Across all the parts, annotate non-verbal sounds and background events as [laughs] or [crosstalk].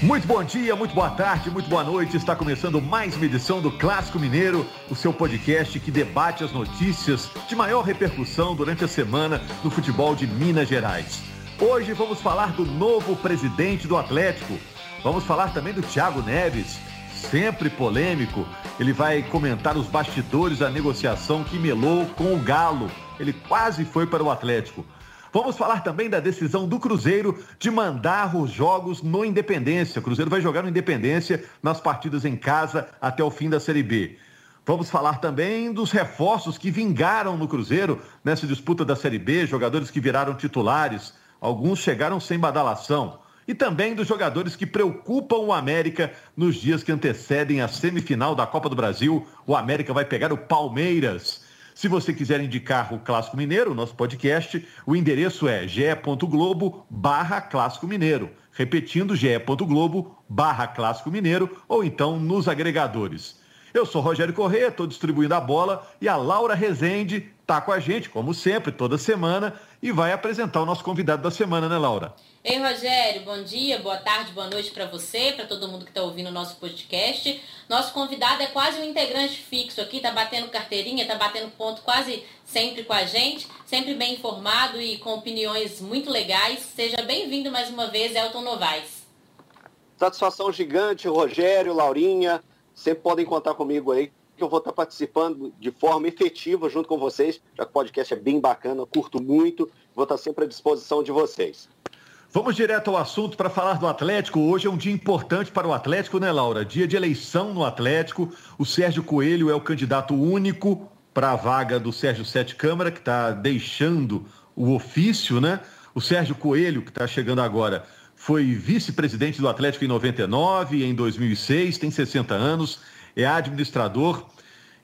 Muito bom dia, muito boa tarde, muito boa noite. Está começando mais uma edição do Clássico Mineiro, o seu podcast que debate as notícias de maior repercussão durante a semana no futebol de Minas Gerais. Hoje vamos falar do novo presidente do Atlético. Vamos falar também do Thiago Neves, sempre polêmico. Ele vai comentar os bastidores da negociação que melou com o Galo. Ele quase foi para o Atlético. Vamos falar também da decisão do Cruzeiro de mandar os jogos no Independência. O Cruzeiro vai jogar no Independência nas partidas em casa até o fim da Série B. Vamos falar também dos reforços que vingaram no Cruzeiro nessa disputa da Série B, jogadores que viraram titulares, alguns chegaram sem badalação. E também dos jogadores que preocupam o América nos dias que antecedem a semifinal da Copa do Brasil. O América vai pegar o Palmeiras. Se você quiser indicar o Clássico Mineiro, nosso podcast, o endereço é ge.globo barra Clássico Mineiro. Repetindo, ge.globo barra Clássico Mineiro ou então nos agregadores. Eu sou Rogério Corrêa, estou distribuindo a bola e a Laura Rezende está com a gente, como sempre, toda semana, e vai apresentar o nosso convidado da semana, né, Laura? Ei, Rogério, bom dia, boa tarde, boa noite para você, para todo mundo que está ouvindo o nosso podcast. Nosso convidado é quase um integrante fixo aqui, tá batendo carteirinha, tá batendo ponto quase sempre com a gente, sempre bem informado e com opiniões muito legais. Seja bem-vindo mais uma vez, Elton Novaes. Satisfação gigante, Rogério, Laurinha, sempre podem contar comigo aí, que eu vou estar participando de forma efetiva junto com vocês, já que o podcast é bem bacana, curto muito, vou estar sempre à disposição de vocês. Vamos direto ao assunto para falar do Atlético. Hoje é um dia importante para o Atlético, né, Laura? Dia de eleição no Atlético. O Sérgio Coelho é o candidato único para a vaga do Sérgio Sete Câmara, que está deixando o ofício, né? O Sérgio Coelho, que está chegando agora, foi vice-presidente do Atlético em 99, em 2006, tem 60 anos, é administrador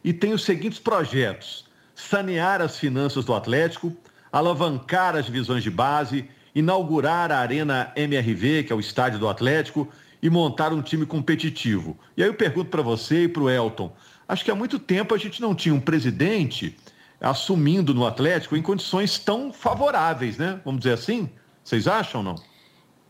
e tem os seguintes projetos: sanear as finanças do Atlético, alavancar as divisões de base inaugurar a Arena MRV, que é o estádio do Atlético, e montar um time competitivo. E aí eu pergunto para você e para o Elton: acho que há muito tempo a gente não tinha um presidente assumindo no Atlético em condições tão favoráveis, né? Vamos dizer assim? Vocês acham ou não?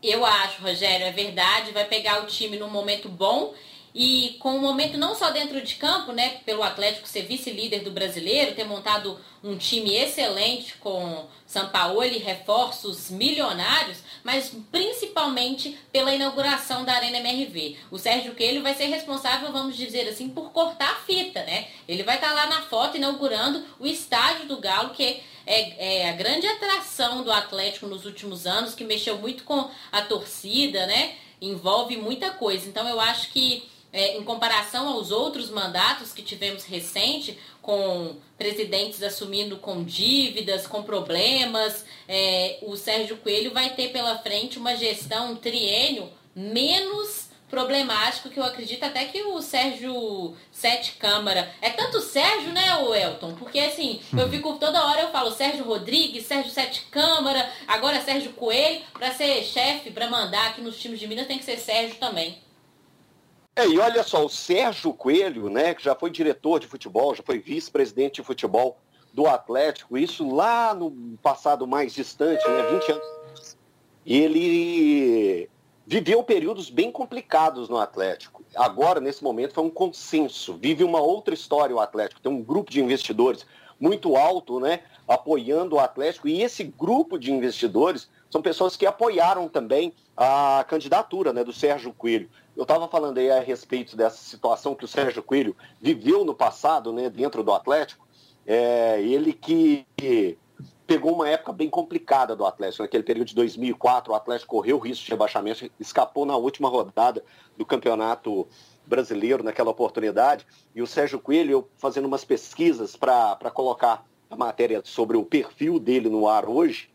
Eu acho, Rogério, é verdade. Vai pegar o time num momento bom e com o momento não só dentro de campo, né, pelo Atlético ser vice-líder do brasileiro, ter montado um time excelente com Sampaoli, reforços milionários, mas principalmente pela inauguração da Arena MRV. O Sérgio Coelho vai ser responsável, vamos dizer assim, por cortar a fita, né? Ele vai estar lá na foto inaugurando o estádio do Galo, que é, é a grande atração do Atlético nos últimos anos, que mexeu muito com a torcida, né? Envolve muita coisa. Então eu acho que é, em comparação aos outros mandatos que tivemos recente, com presidentes assumindo com dívidas, com problemas, é, o Sérgio Coelho vai ter pela frente uma gestão, um triênio menos problemático que eu acredito até que o Sérgio Sete Câmara. É tanto Sérgio, né, o Elton? Porque assim, eu fico toda hora eu falo Sérgio Rodrigues, Sérgio Sete Câmara, agora Sérgio Coelho, para ser chefe, para mandar aqui nos times de Minas tem que ser Sérgio também. É, e olha só, o Sérgio Coelho, né, que já foi diretor de futebol, já foi vice-presidente de futebol do Atlético, isso lá no passado mais distante, né, 20 anos. E ele viveu períodos bem complicados no Atlético. Agora, nesse momento, foi um consenso. Vive uma outra história o Atlético. Tem um grupo de investidores muito alto, né, apoiando o Atlético. E esse grupo de investidores são pessoas que apoiaram também a candidatura né, do Sérgio Coelho. Eu estava falando aí a respeito dessa situação que o Sérgio Coelho viveu no passado, né, dentro do Atlético. É, ele que pegou uma época bem complicada do Atlético. Naquele período de 2004, o Atlético correu risco de rebaixamento, escapou na última rodada do Campeonato Brasileiro naquela oportunidade. E o Sérgio Coelho, fazendo umas pesquisas para colocar a matéria sobre o perfil dele no ar hoje,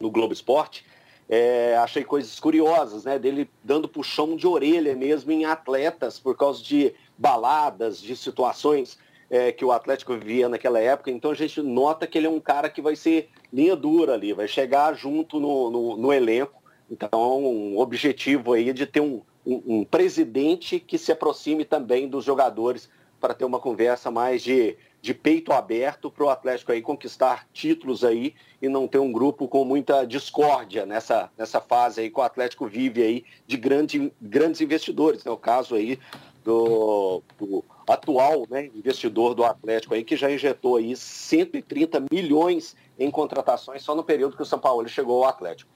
no Globo Esporte, é, achei coisas curiosas, né? Dele dando puxão de orelha mesmo em atletas por causa de baladas, de situações é, que o Atlético vivia naquela época. Então a gente nota que ele é um cara que vai ser linha dura ali, vai chegar junto no, no, no elenco. Então, um objetivo aí de ter um, um, um, presidente que se aproxime também dos jogadores para ter uma conversa mais de, de peito aberto para o Atlético aí conquistar títulos aí e não ter um grupo com muita discórdia nessa, nessa fase aí que o Atlético vive aí de grande, grandes investidores. É né? o caso aí do, do atual né, investidor do Atlético aí que já injetou aí 130 milhões em contratações só no período que o São Paulo chegou ao Atlético.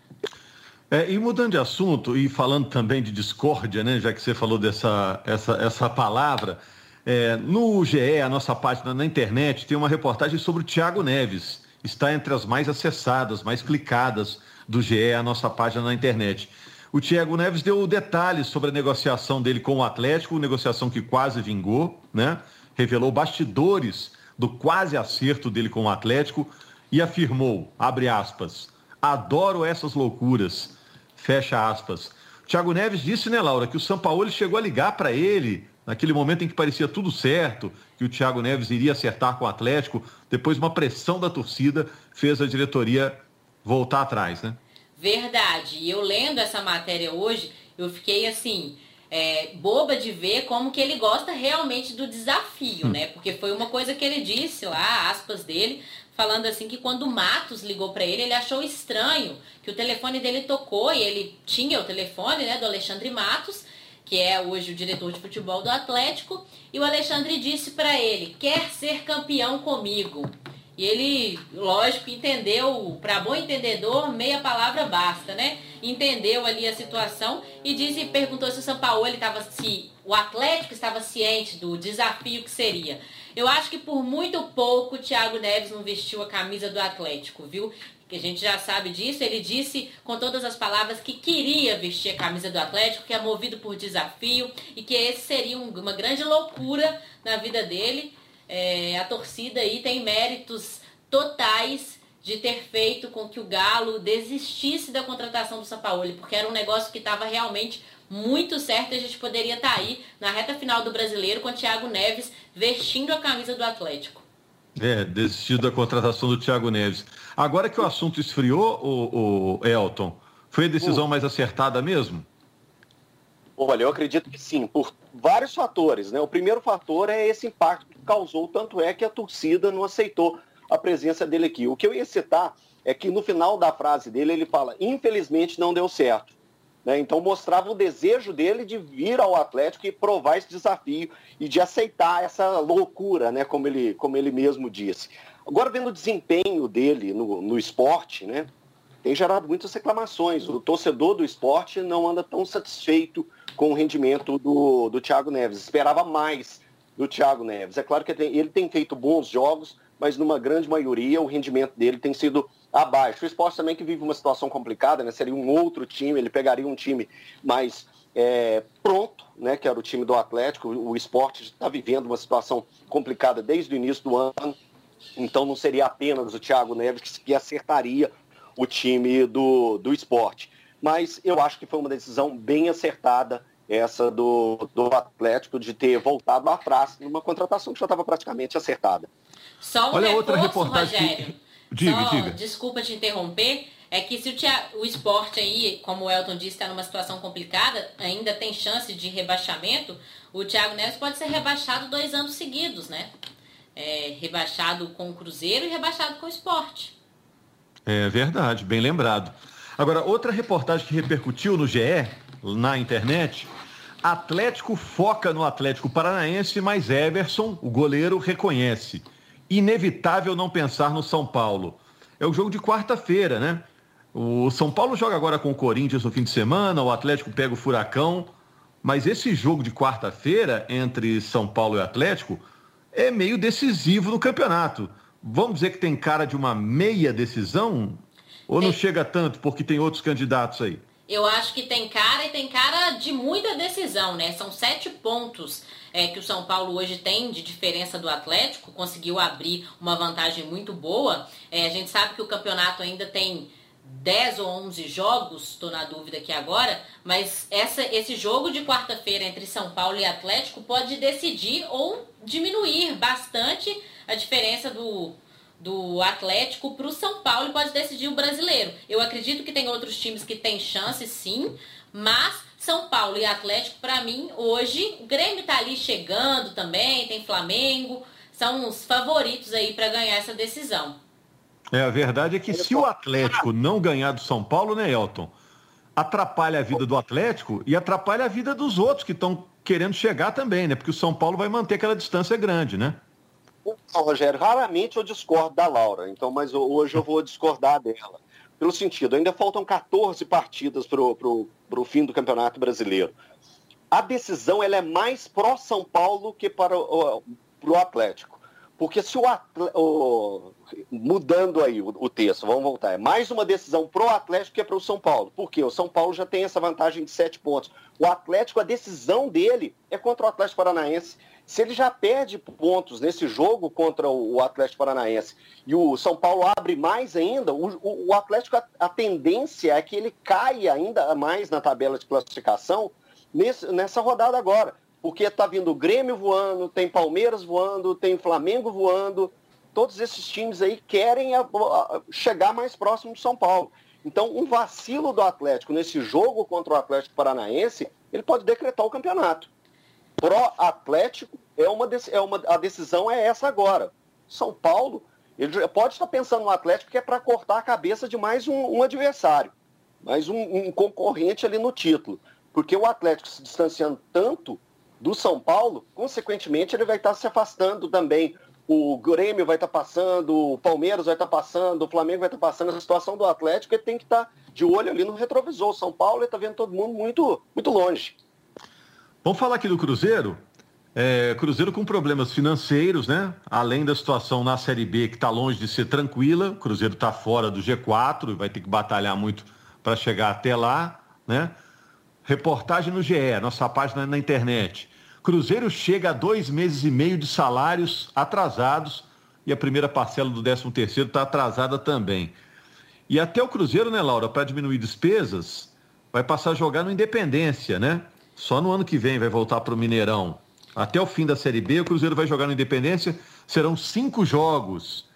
É, e mudando de assunto e falando também de discórdia, né, já que você falou dessa essa, essa palavra, é, no GE, a nossa página na internet, tem uma reportagem sobre o Thiago Neves. Está entre as mais acessadas, mais clicadas do GE, a nossa página na internet. O Thiago Neves deu detalhes sobre a negociação dele com o Atlético, negociação que quase vingou, né? Revelou bastidores do quase acerto dele com o Atlético e afirmou, abre aspas, adoro essas loucuras, fecha aspas. Thiago Neves disse, né, Laura, que o São Paulo chegou a ligar para ele naquele momento em que parecia tudo certo, que o Thiago Neves iria acertar com o Atlético, depois uma pressão da torcida fez a diretoria voltar atrás, né? Verdade. E eu lendo essa matéria hoje, eu fiquei assim, é, boba de ver como que ele gosta realmente do desafio, hum. né? Porque foi uma coisa que ele disse lá, aspas dele, falando assim que quando o Matos ligou para ele, ele achou estranho que o telefone dele tocou e ele tinha o telefone, né, do Alexandre Matos que é hoje o diretor de futebol do Atlético, e o Alexandre disse para ele: quer ser campeão comigo. E ele, lógico, entendeu, para bom entendedor, meia palavra basta, né? Entendeu ali a situação e disse, perguntou se o São Paulo estava se o Atlético estava ciente do desafio que seria. Eu acho que por muito pouco o Thiago Neves não vestiu a camisa do Atlético, viu? que a gente já sabe disso, ele disse com todas as palavras que queria vestir a camisa do Atlético, que é movido por desafio e que esse seria um, uma grande loucura na vida dele. É, a torcida aí tem méritos totais de ter feito com que o Galo desistisse da contratação do Sampaoli, porque era um negócio que estava realmente muito certo e a gente poderia estar tá aí na reta final do brasileiro com o Thiago Neves vestindo a camisa do Atlético. É, desistiu da contratação do Thiago Neves. Agora que o assunto esfriou, o, o Elton, foi a decisão mais acertada mesmo? Olha, eu acredito que sim, por vários fatores. Né? O primeiro fator é esse impacto causou, tanto é que a torcida não aceitou a presença dele aqui. O que eu ia citar é que no final da frase dele ele fala: infelizmente não deu certo. Né? Então mostrava o desejo dele de vir ao Atlético e provar esse desafio e de aceitar essa loucura, né? como, ele, como ele mesmo disse. Agora, vendo o desempenho dele no, no esporte, né? tem gerado muitas reclamações. O torcedor do esporte não anda tão satisfeito com o rendimento do, do Thiago Neves. Esperava mais do Thiago Neves. É claro que ele tem, feito bons jogos, mas numa grande maioria o rendimento dele tem sido abaixo. O esporte também que vive uma situação complicada, né? Seria um outro time, ele pegaria um time mais é, pronto, né? Que era o time do Atlético. O esporte está vivendo uma situação complicada desde o início do ano. Então não seria apenas o Thiago Neves que acertaria o time do, do esporte. Mas eu acho que foi uma decisão bem acertada essa do, do Atlético de ter voltado atrás numa contratação que já estava praticamente acertada. Só um Olha reforço, outra reportagem. Rogério. Diga, Só, diga. Desculpa te interromper. É que se o, o esporte aí, como o Elton disse, está numa situação complicada, ainda tem chance de rebaixamento, o Thiago Neves pode ser rebaixado dois anos seguidos, né? É, rebaixado com o Cruzeiro e rebaixado com o esporte. É verdade, bem lembrado. Agora, outra reportagem que repercutiu no GE, na internet, Atlético foca no Atlético Paranaense, mas Everson, o goleiro, reconhece inevitável não pensar no São Paulo. É o jogo de quarta-feira, né? O São Paulo joga agora com o Corinthians no fim de semana, o Atlético pega o Furacão, mas esse jogo de quarta-feira entre São Paulo e Atlético é meio decisivo no campeonato. Vamos dizer que tem cara de uma meia decisão? Ou não chega tanto porque tem outros candidatos aí? Eu acho que tem cara e tem cara de muita decisão, né? São sete pontos é, que o São Paulo hoje tem de diferença do Atlético, conseguiu abrir uma vantagem muito boa. É, a gente sabe que o campeonato ainda tem 10 ou 11 jogos, estou na dúvida aqui agora, mas essa, esse jogo de quarta-feira entre São Paulo e Atlético pode decidir ou diminuir bastante a diferença do, do Atlético para o São Paulo e pode decidir o brasileiro. Eu acredito que tem outros times que têm chance, sim, mas São Paulo e Atlético, para mim, hoje, o Grêmio está ali chegando também, tem Flamengo. são os favoritos aí para ganhar essa decisão. É, a verdade é que se o Atlético não ganhar do São Paulo, né, Elton? Atrapalha a vida do Atlético e atrapalha a vida dos outros que estão querendo chegar também, né? Porque o São Paulo vai manter aquela distância grande, né? Então, Rogério, raramente eu discordo da Laura, então, mas hoje eu vou discordar dela. Pelo sentido, ainda faltam 14 partidas para o fim do Campeonato Brasileiro. A decisão ela é mais pró-São Paulo que para o, o Atlético. Porque se o, Atlético, mudando aí o, o, texto, vamos voltar, é mais uma decisão pro Atlético que é para o São Paulo. Por quê? O São Paulo já tem essa vantagem de sete pontos. O Atlético, a decisão dele é contra o Atlético Paranaense. Se ele já perde pontos nesse jogo contra o Atlético Paranaense e o São Paulo abre mais ainda, o, o Atlético, a, a, tendência é que ele caia ainda mais na tabela de classificação nesse, nessa rodada agora. Porque está vindo o Grêmio voando, tem Palmeiras voando, tem Flamengo voando. Todos esses times aí querem a, a, chegar mais próximo do São Paulo. Então, um vacilo do Atlético nesse jogo contra o Atlético Paranaense, ele pode decretar o campeonato pró-Atlético, é uma, é uma, a decisão é essa agora. São Paulo, ele pode estar pensando no Atlético que é para cortar a cabeça de mais um, um adversário, mais um, um, concorrente ali no título. Porque o Atlético se distanciando tanto do São Paulo, consequentemente ele vai estar se afastando também. O Grêmio vai estar passando, o Palmeiras vai estar passando, o Flamengo vai estar passando. A situação do Atlético ele tem que estar de olho ali no retrovisor. O São Paulo está vendo todo mundo muito, muito longe. Vamos falar aqui do Cruzeiro? É, Cruzeiro com problemas financeiros, né? Além da situação na Série B que está longe de ser tranquila, o Cruzeiro está fora do G4 e vai ter que batalhar muito para chegar até lá, né? Reportagem no GE, nossa página na internet. Cruzeiro chega a dois meses e meio de salários atrasados e a primeira parcela do 13 terceiro está atrasada também. E até o Cruzeiro, né, Laura, para diminuir despesas, vai passar a jogar no Independência, né? Só no ano que vem vai voltar para o Mineirão. Até o fim da Série B, o Cruzeiro vai jogar no Independência. Serão cinco jogos.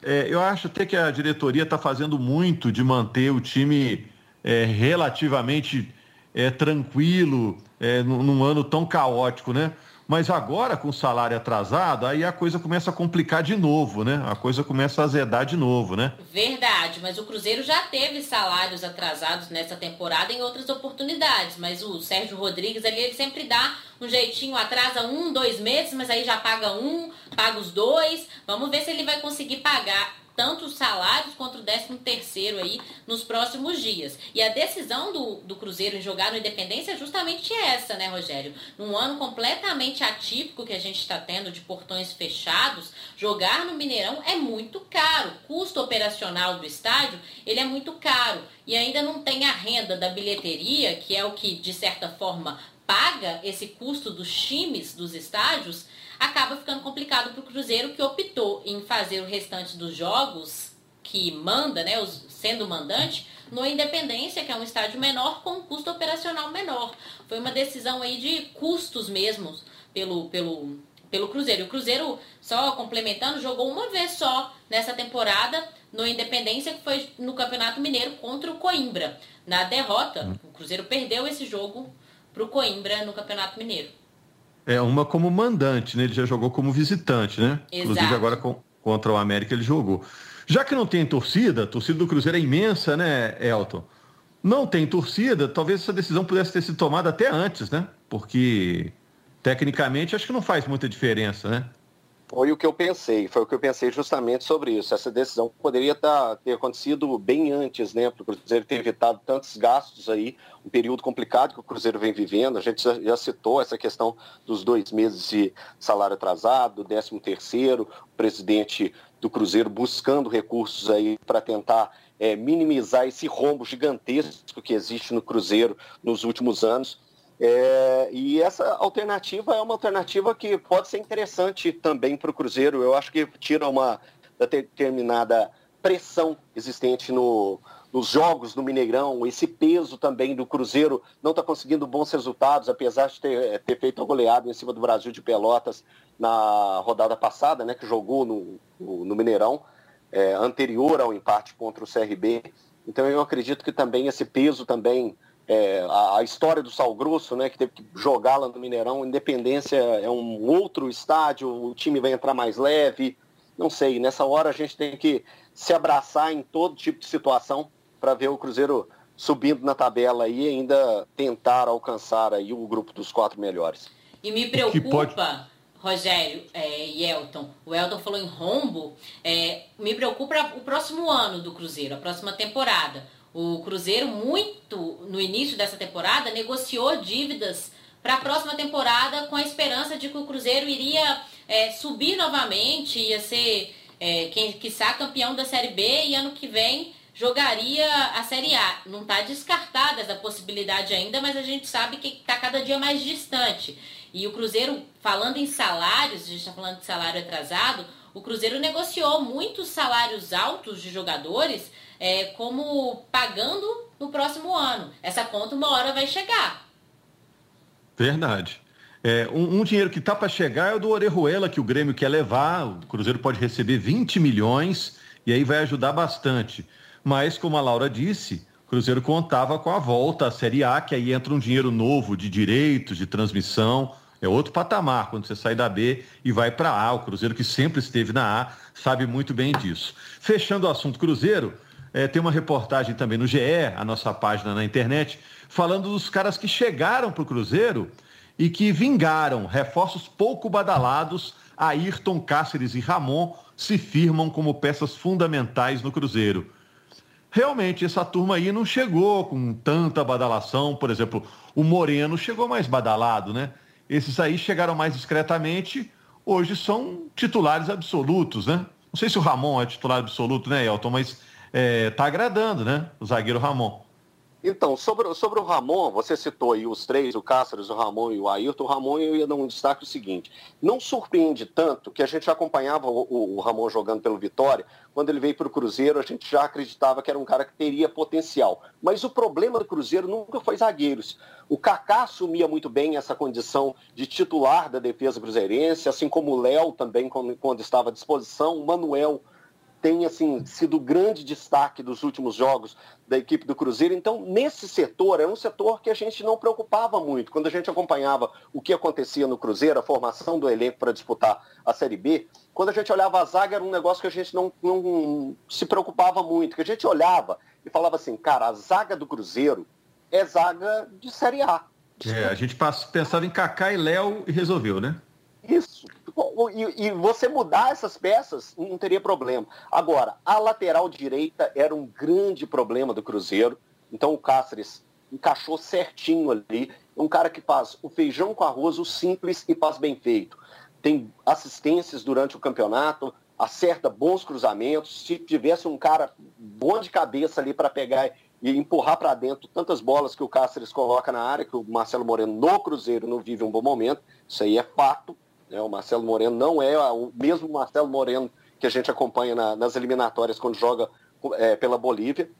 É, eu acho até que a diretoria está fazendo muito de manter o time é, relativamente é, tranquilo é, num, num ano tão caótico, né? Mas agora, com o salário atrasado, aí a coisa começa a complicar de novo, né? A coisa começa a azedar de novo, né? Verdade, mas o Cruzeiro já teve salários atrasados nessa temporada em outras oportunidades. Mas o Sérgio Rodrigues ali, ele sempre dá um jeitinho, atrasa um, dois meses, mas aí já paga um, paga os dois. Vamos ver se ele vai conseguir pagar tanto os salários quanto o 13 terceiro aí nos próximos dias. E a decisão do, do Cruzeiro em jogar no Independência é justamente essa, né, Rogério? Num ano completamente atípico que a gente está tendo de portões fechados, jogar no Mineirão é muito caro. O custo operacional do estádio, ele é muito caro. E ainda não tem a renda da bilheteria, que é o que, de certa forma, paga esse custo dos times dos estádios, acaba ficando complicado para o Cruzeiro que optou em fazer o restante dos jogos que manda, né, os, sendo mandante, no Independência, que é um estádio menor com um custo operacional menor. Foi uma decisão aí de custos mesmos pelo, pelo, pelo Cruzeiro. O Cruzeiro, só complementando, jogou uma vez só nessa temporada no Independência, que foi no Campeonato Mineiro contra o Coimbra. Na derrota, o Cruzeiro perdeu esse jogo para o Coimbra no Campeonato Mineiro. É, uma como mandante, né? Ele já jogou como visitante, né? Exato. Inclusive agora com, contra o América ele jogou. Já que não tem torcida, a torcida do Cruzeiro é imensa, né, Elton? Não tem torcida, talvez essa decisão pudesse ter sido tomada até antes, né? Porque tecnicamente acho que não faz muita diferença, né? Foi o que eu pensei, foi o que eu pensei justamente sobre isso. Essa decisão poderia tá, ter acontecido bem antes, né? Para o Cruzeiro ter evitado tantos gastos aí, um período complicado que o Cruzeiro vem vivendo. A gente já, já citou essa questão dos dois meses de salário atrasado, do 13 terceiro, o presidente do Cruzeiro buscando recursos aí para tentar é, minimizar esse rombo gigantesco que existe no Cruzeiro nos últimos anos. É, e essa alternativa é uma alternativa que pode ser interessante também para o Cruzeiro. Eu acho que tira uma determinada pressão existente no, nos jogos do Mineirão, esse peso também do Cruzeiro não está conseguindo bons resultados, apesar de ter, ter feito a goleada em cima do Brasil de Pelotas na rodada passada, né, que jogou no, no, no Mineirão, é, anterior ao empate contra o CRB. Então eu acredito que também esse peso também é, a, a, história do Sal Grosso, né, que teve que jogar lá no Mineirão. Independência é um outro estádio, o time vai entrar mais leve. Não sei, nessa hora a gente tem que se abraçar em todo tipo de situação para ver o Cruzeiro subindo na tabela e ainda tentar alcançar aí o grupo dos quatro melhores. E me preocupa, pode... Rogério é, e Elton, o Elton falou em rombo, é, me preocupa o próximo ano do Cruzeiro, a próxima temporada. O Cruzeiro, muito no início dessa temporada, negociou dívidas para a próxima temporada com a esperança de que o Cruzeiro iria é, subir novamente, ia ser, é, quem quiçá, campeão da Série B e ano que vem jogaria a Série A. Não está descartada essa possibilidade ainda, mas a gente sabe que está cada dia mais distante. E o Cruzeiro, falando em salários, a gente está falando de salário atrasado, o Cruzeiro negociou muitos salários altos de jogadores é, como pagando no próximo ano. Essa conta uma hora vai chegar. Verdade. É, um, um, dinheiro que está para chegar é o do Orejuela, que o Grêmio quer levar. O Cruzeiro pode receber 20 milhões e aí vai ajudar bastante. Mas, como a Laura disse, o Cruzeiro contava com a volta à Série A, que aí entra um dinheiro novo de direitos, de transmissão. É outro patamar quando você sai da B e vai para A. O Cruzeiro, que sempre esteve na A, sabe muito bem disso. Fechando o assunto Cruzeiro, é, tem uma reportagem também no GE, a nossa página na internet, falando dos caras que chegaram para o Cruzeiro e que vingaram. Reforços pouco badalados, Ayrton, Cáceres e Ramon se firmam como peças fundamentais no Cruzeiro realmente essa turma aí não chegou com tanta badalação. Por exemplo, o Moreno chegou mais badalado, né? Esses aí chegaram mais discretamente, hoje são titulares absolutos, né? Não sei se o Ramon é titular absoluto, né, Elton? Mas é, tá agradando, né? O zagueiro Ramon. Então, sobre, sobre o Ramon, você citou aí os três, o Cáceres, o Ramon e o Ayrton. O Ramon, eu ia dar um destaque o seguinte: não surpreende tanto que a gente acompanhava o, o, o Ramon jogando pelo Vitória. Quando ele veio para o Cruzeiro, a gente já acreditava que era um cara que teria potencial. Mas o problema do Cruzeiro nunca foi zagueiros. O Kaká assumia muito bem essa condição de titular da defesa cruzeirense, assim como o Léo também, quando, quando estava à disposição, o Manuel tem assim sido grande destaque dos últimos jogos da equipe do Cruzeiro. Então, nesse setor, é um setor que a gente não preocupava muito. Quando a gente acompanhava o que acontecia no Cruzeiro, a formação do elenco para disputar a Série B, quando a gente olhava a zaga, era um negócio que a gente não, não se preocupava muito, que a gente olhava e falava assim, cara, a zaga do Cruzeiro é zaga de Série A. É, a gente pensava em Kaká e Léo e resolveu, né? Isso. E, e, você mudar essas peças não teria problema. Agora, a lateral direita era um grande problema do Cruzeiro. Então o Cáceres encaixou certinho ali. Um cara que faz o feijão com arroz, o simples e faz bem feito. Tem assistências durante o campeonato, acerta bons cruzamentos. Se tivesse um cara bom de cabeça ali para pegar e empurrar para dentro tantas bolas que o Cáceres coloca na área, que o Marcelo Moreno no Cruzeiro não vive um bom momento, isso aí é fato. Né? O Marcelo Moreno não é o mesmo Marcelo Moreno que a gente acompanha na, nas eliminatórias quando joga é, pela Bolívia.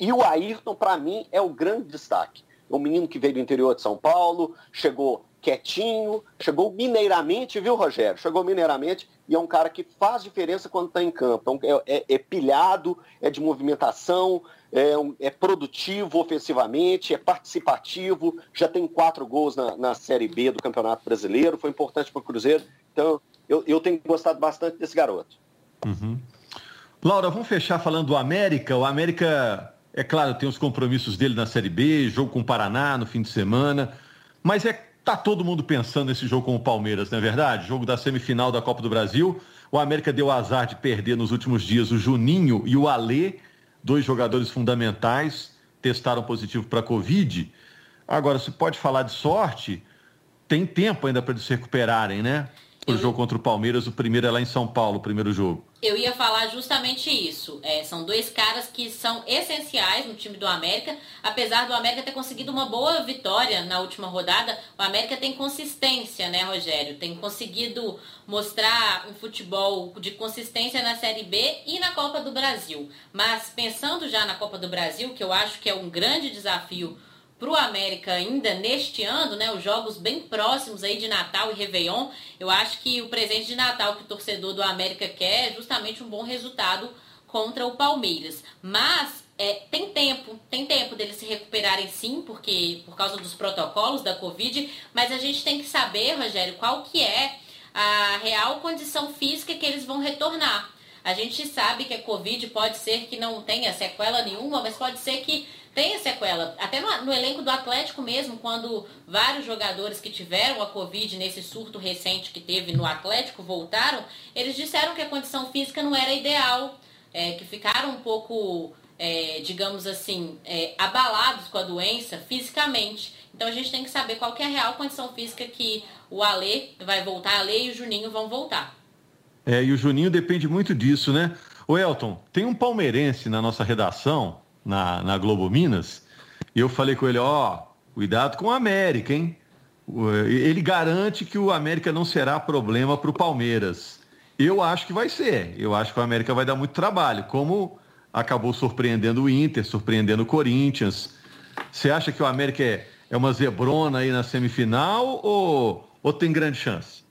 E o Ayrton, para mim, é o grande destaque. Um menino que veio do interior de São Paulo, chegou quietinho, chegou mineiramente, viu, Rogério? Chegou mineiramente e é um cara que faz diferença quando está em campo. É, é, é, pilhado, é de movimentação, é, um, é, produtivo ofensivamente, é participativo, já tem quatro gols na, na Série B do Campeonato Brasileiro, foi importante para o Cruzeiro. Então, eu, eu, tenho gostado bastante desse garoto. Uhum. Laura, vamos fechar falando do América. O América, é claro, tem os compromissos dele na Série B, jogo com o Paraná no fim de semana, mas é tá todo mundo pensando nesse jogo com o Palmeiras, não é verdade? Jogo da semifinal da Copa do Brasil. O América deu azar de perder nos últimos dias o Juninho e o Alê dois jogadores fundamentais testaram positivo para Covid. Agora, se pode falar de sorte, tem tempo ainda para eles se recuperarem, né? O jogo contra o Palmeiras, o primeiro é lá em São Paulo, o primeiro jogo. Eu ia falar justamente isso. É, são dois caras que são essenciais no time do América. Apesar do América ter conseguido uma boa vitória na última rodada, o América tem consistência, né, Rogério? Tem conseguido mostrar um futebol de consistência na Série B e na Copa do Brasil. Mas pensando já na Copa do Brasil, que eu acho que é um grande desafio para o América ainda neste ano, né, os jogos bem próximos aí de Natal e Réveillon, eu acho que o presente de Natal que o torcedor do América quer é justamente um bom resultado contra o Palmeiras. Mas é, tem tempo, tem tempo deles se recuperarem sim, porque por causa dos protocolos da Covid, mas a gente tem que saber, Rogério, qual que é a real condição física que eles vão retornar. A gente sabe que a Covid pode ser que não tenha sequela nenhuma, mas pode ser que tenha sequela. Até no, no, elenco do Atlético mesmo, quando vários jogadores que tiveram a Covid nesse surto recente que teve no Atlético voltaram, eles disseram que a condição física não era ideal, é, que ficaram um pouco, é, digamos assim, é, abalados com a doença fisicamente. Então a gente tem que saber qual que é a real condição física que o Alê vai voltar, a Alê e o Juninho vão voltar. É, e o Juninho depende muito disso, né? O Elton, tem um palmeirense na nossa redação, na, na Globo Minas, e eu falei com ele, ó, oh, cuidado com o América, hein? Ele garante que o América não será problema para o Palmeiras. Eu acho que vai ser. Eu acho que o América vai dar muito trabalho, como acabou surpreendendo o Inter, surpreendendo o Corinthians. Você acha que o América é, é uma zebrona aí na semifinal ou, ou tem grande chance?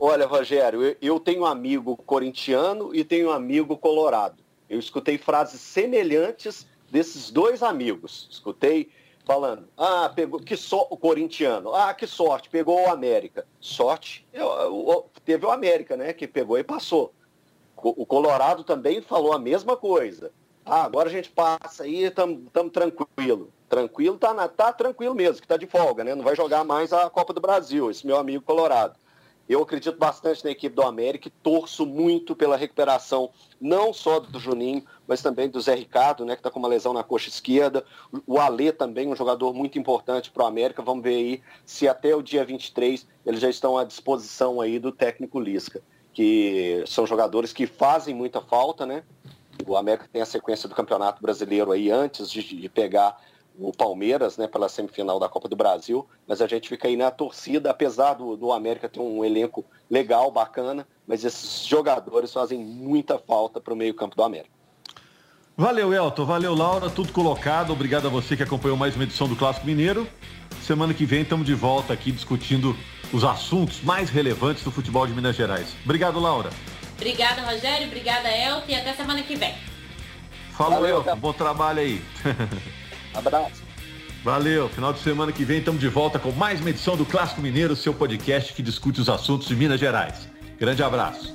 Olha, Rogério, eu tenho um amigo corintiano e tenho um amigo colorado. Eu escutei frases semelhantes desses dois amigos. Escutei falando, ah, pegou, que só o corintiano, ah, que sorte, pegou o América. Sorte, eu, eu, teve o América, né, que pegou e passou. O Colorado também falou a mesma coisa. Ah, agora a gente passa aí, estamos tranquilo. Tranquilo, tá, na, tá tranquilo mesmo, que tá de folga, né? Não vai jogar mais a Copa do Brasil, esse meu amigo Colorado. Eu acredito bastante na equipe do América e torço muito pela recuperação, não só do Juninho, mas também do Zé Ricardo, né, que está com uma lesão na coxa esquerda. O Alê também, um jogador muito importante para o América. Vamos ver aí se até o dia 23 eles já estão à disposição aí do técnico Lisca, que são jogadores que fazem muita falta, né? O América tem a sequência do Campeonato Brasileiro aí antes de, de pegar o Palmeiras, né, pela semifinal da Copa do Brasil, mas a gente fica aí na torcida, apesar do, do América ter um elenco legal, bacana, mas esses jogadores fazem muita falta para o meio-campo do América. Valeu, Elton. Valeu, Laura. Tudo colocado. Obrigado a você que acompanhou mais uma edição do Clássico Mineiro. Semana que vem estamos de volta aqui discutindo os assuntos mais relevantes do futebol de Minas Gerais. Obrigado, Laura. Obrigada, Rogério. Obrigada, Elton. E até semana que vem. Falou, Valeu, Elton. Bom trabalho aí. [laughs] Abraço. Valeu. Final de semana que vem estamos de volta com mais uma edição do Clássico Mineiro, seu podcast que discute os assuntos de Minas Gerais. Grande abraço.